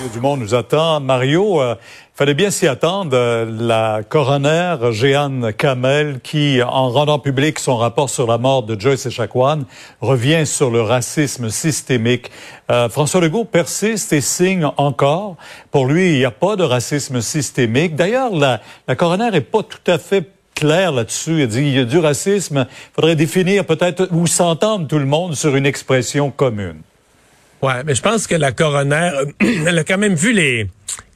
Mario Dumont nous attend. Mario, euh, fallait bien s'y attendre. Euh, la coroner Jeanne Kamel, qui, en rendant public son rapport sur la mort de Joyce Echaquan, revient sur le racisme systémique. Euh, François Legault persiste et signe encore. Pour lui, il n'y a pas de racisme systémique. D'ailleurs, la, la coroner est pas tout à fait claire là-dessus. Il dit il y a du racisme. Faudrait définir peut-être ou s'entendre tout le monde sur une expression commune. Ouais, mais je pense que la coroner, elle a quand même vu les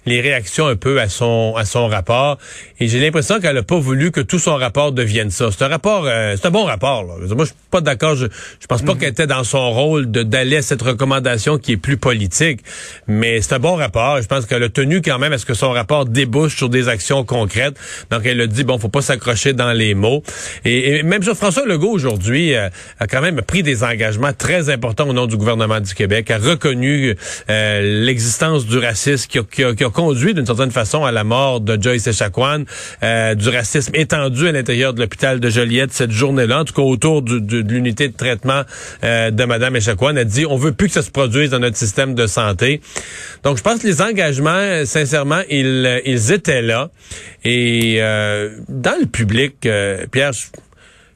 les réactions un peu à son à son rapport et j'ai l'impression qu'elle a pas voulu que tout son rapport devienne ça. C'est un rapport euh, c'est un bon rapport là. Moi je suis pas d'accord, je, je pense pas Mhm. qu'elle était dans son rôle de d'aller à cette recommandation qui est plus politique, mais c'est un bon rapport, je pense qu'elle a tenu quand même à ce que son rapport débouche sur des actions concrètes. Donc elle a dit bon, faut pas s'accrocher dans les mots et, et même sur François Legault aujourd'hui euh, a quand même pris des engagements très importants au nom du gouvernement du Québec, a reconnu euh, l'existence du racisme qui a, qui a- qui a conduit d'une certaine façon à la mort de Joyce Echaquan, euh, du racisme étendu à l'intérieur de l'hôpital de Joliette cette journée-là, en tout cas autour du- du- de l'unité de traitement euh, de Madame Echaquan, a dit on veut plus que ça se produise dans notre système de santé. Donc je pense que les engagements, euh, sincèrement, ils, euh, ils étaient là. Et euh, dans le public, euh, Pierre,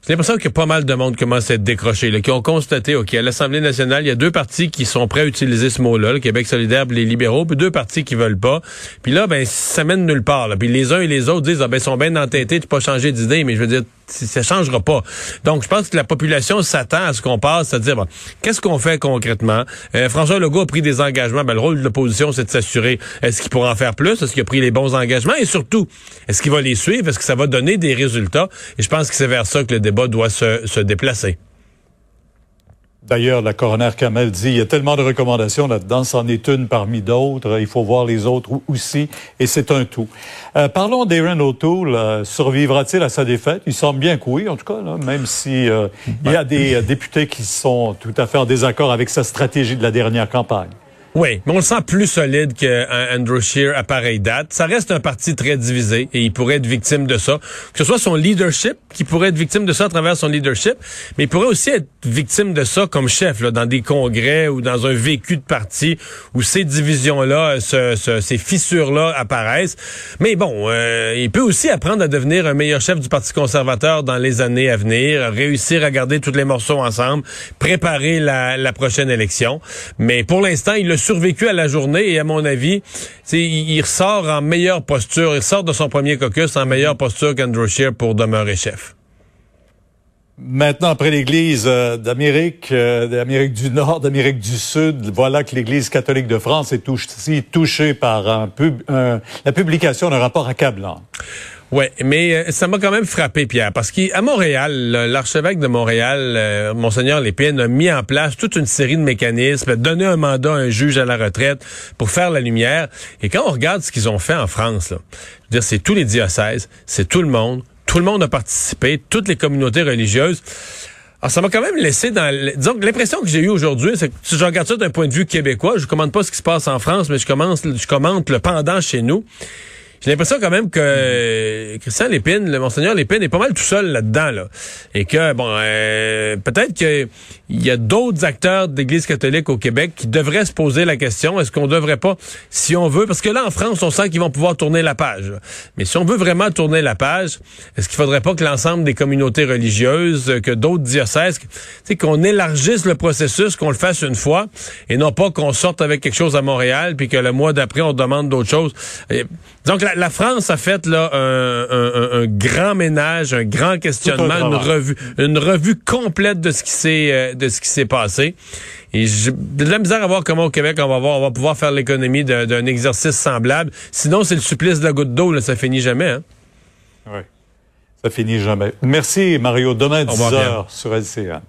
j'ai l'impression a pas mal de monde commence à être décroché, là, qui ont constaté, OK, à l'Assemblée nationale, il y a deux partis qui sont prêts à utiliser ce mot-là, le Québec solidaire les libéraux, puis deux partis qui veulent pas. Puis là, ben, ça mène nulle part. Puis les uns et les autres disent, ah, ben, ils sont bien entêtés, tu peux pas changer d'idée, mais je veux dire, ça changera pas. Donc, je pense que la population s'attend à ce qu'on passe, c'est-à-dire, bon, qu'est-ce qu'on fait concrètement? Euh, François Legault a pris des engagements. Ben, le rôle de l'opposition, c'est de s'assurer, est-ce qu'il pourra en faire plus? Est-ce qu'il a pris les bons engagements? Et surtout, est-ce qu'il va les suivre? Est-ce que ça va donner des résultats? Et je pense que c'est vers ça que le débat doit se, se déplacer. D'ailleurs, la coroner Kamel dit il y a tellement de recommandations là-dedans, c'en est une parmi d'autres. Il faut voir les autres aussi, et c'est un tout. Euh, parlons d'Aaron O'Toole. Euh, survivra-t-il à sa défaite? Il semble bien que oui, en tout cas, là, même si euh, il y a des euh, députés qui sont tout à fait en désaccord avec sa stratégie de la dernière campagne. Oui, mais on le sent plus solide qu'Andrew Scheer à pareille date. Ça reste un parti très divisé et il pourrait être victime de ça. Que ce soit son leadership, qui pourrait être victime de ça à travers son leadership, mais il pourrait aussi être victime de ça comme chef, là, dans des congrès ou dans un vécu de parti où ces divisions-là, ce- ces fissures-là apparaissent. Mais bon, euh, il peut aussi apprendre à devenir un meilleur chef du Parti conservateur dans les années à venir, réussir à garder tous les morceaux ensemble, préparer la, la prochaine élection. Mais pour l'instant, il a survécu à la journée et à mon avis, il, il en meilleure posture. Il ressort de son premier caucus en meilleure posture qu'Andrew Scheer pour demeurer chef. Maintenant, après l'Église euh, d'Amérique, euh, d'Amérique du Nord, d'Amérique du Sud, voilà que l'Église catholique de France est aussi touchée par un pub- un- la publication d'un rapport accablant. Ouais, mais euh, ça m'a quand même frappé, Pierre, parce qu'à Montréal, l'archevêque de Montréal, euh, Monseigneur Lépine, a mis en place toute une série de mécanismes, donné un mandat à un juge à la retraite pour faire la lumière. Et quand on regarde ce qu'ils ont fait en France, là, je dire, c'est tous les diocèses, c'est tout le monde, tout le monde a participé, toutes les communautés religieuses. Alors, ça m'a quand même laissé dans... Disons l'impression que j'ai eue aujourd'hui, c'est que si je regarde ça d'un point de vue québécois, je commande pas ce qui se passe en France, mais je commence, je commente le pendant chez nous. J'ai l'impression quand même que euh, Christian Lépine, le monseigneur Lépine, est pas mal tout seul là-dedans, là. Et que, bon, euh, peut-être qu'il y a d'autres acteurs d'Église catholique au Québec qui devraient se poser la question, est-ce qu'on devrait pas, si on veut, parce que là, en France, on sent qu'ils vont pouvoir tourner la page. là. Mais si on veut vraiment tourner la page, est-ce qu'il faudrait pas que l'ensemble des communautés religieuses, que d'autres diocèses, qu'on élargisse le processus, qu'on le fasse une fois, et non pas qu'on sorte avec quelque chose à Montréal, puis que le mois d'après, on demande d'autres choses? La, la France a fait là un, un- un- grand ménage, un grand questionnement, un une revue, une revue complète de ce qui s'est euh, de ce qui s'est passé. Et j'ai de la misère à voir comment au Québec on va voir, on va pouvoir faire l'économie d'un exercice semblable. Sinon, c'est le supplice de la goutte d'eau, là, ça finit jamais. Hein? Oui. Ça finit jamais. Merci, Mario. Demain, Au revoir, 10 Pierre. heures sur LCN.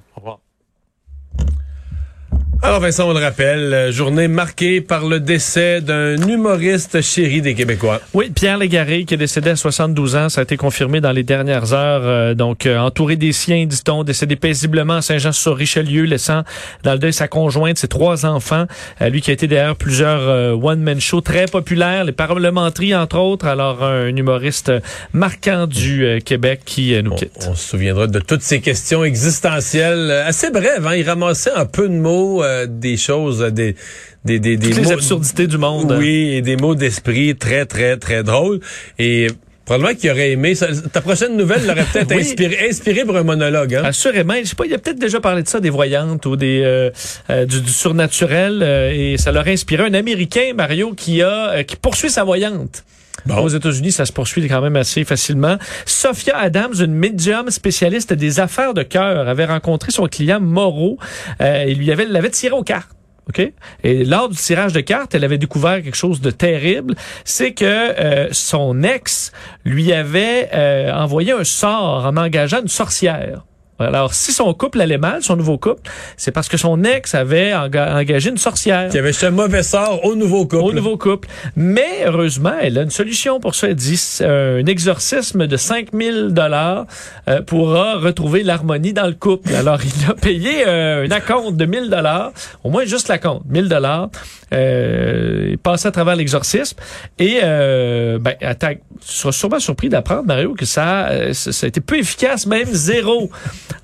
Alors Vincent, on le rappelle, euh, journée marquée par le décès d'un humoriste chéri des Québécois. Oui, Pierre Légaré qui est décédé à 72 ans, ça a été confirmé dans les dernières heures. Euh, donc euh, entouré des siens, dit-on, décédé paisiblement à Saint-Jean-sur-Richelieu, laissant dans le deuil sa conjointe, ses trois enfants. lui qui a été derrière plusieurs one-man shows très populaires, les parlementeries entre autres. Alors un humoriste marquant du Québec qui nous quitte. On, se souviendra de toutes ces questions existentielles assez brèves. Hein? Il ramassait un peu de mots euh, des choses, euh, des des des, mots, absurdités du monde. Oui, et des mots d'esprit très très très drôles et Probablement qu'il aurait aimé. ta prochaine nouvelle l'aurait peut-être inspiré, inspiré pour un monologue. Hein? Assurément. Je sais pas, il a peut-être déjà parlé de ça, des voyantes ou des euh, du, surnaturel, et ça l'aurait inspiré un Américain, Mario, qui a qui poursuit sa voyante. Aux États-Unis, ça se poursuit quand même assez facilement. Sophia Adams, une médium spécialiste des affaires de cœur, avait rencontré son client Moreau. Euh, il lui avait l'avait tiré aux cartes. OK? Et lors du tirage de cartes, elle avait découvert quelque chose de terrible, c'est que euh, son ex lui avait euh, envoyé un sort en engageant une sorcière. Alors, si son couple allait mal, son nouveau couple, c'est parce que son ex avait engagé une sorcière. Qui avait fait un mauvais sort au nouveau couple. Au nouveau couple. Mais, heureusement, elle a une solution pour ça. Elle dit euh, un exorcisme de 5000 dollars euh, pourra retrouver l'harmonie dans le couple. Alors, il a payé euh, un acompte de 1000 dollars, au moins juste l'acompte, 1000 dollars. Euh, il passait à travers l'exorcisme et euh, ben, tu seras sûrement surpris d'apprendre, Mario, que ça, ça a été peu efficace, même zéro.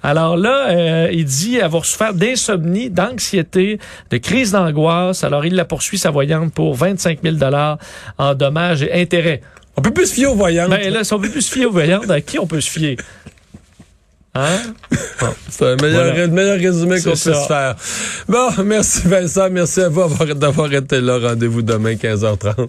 Alors là, euh, il dit avoir souffert d'insomnie, d'anxiété, de crise d'angoisse. Alors il la poursuit sa voyante pour 25 000 dollars en dommages et intérêts. On peut plus se fier aux voyantes. Ben là, si on peut plus se fier aux voyantes, à qui on peut se fier? Hein? C'est un meilleur, meilleur résumé qu'on puisse faire. Bon, merci Vincent, merci à vous d'avoir été là. Rendez-vous demain 15h30.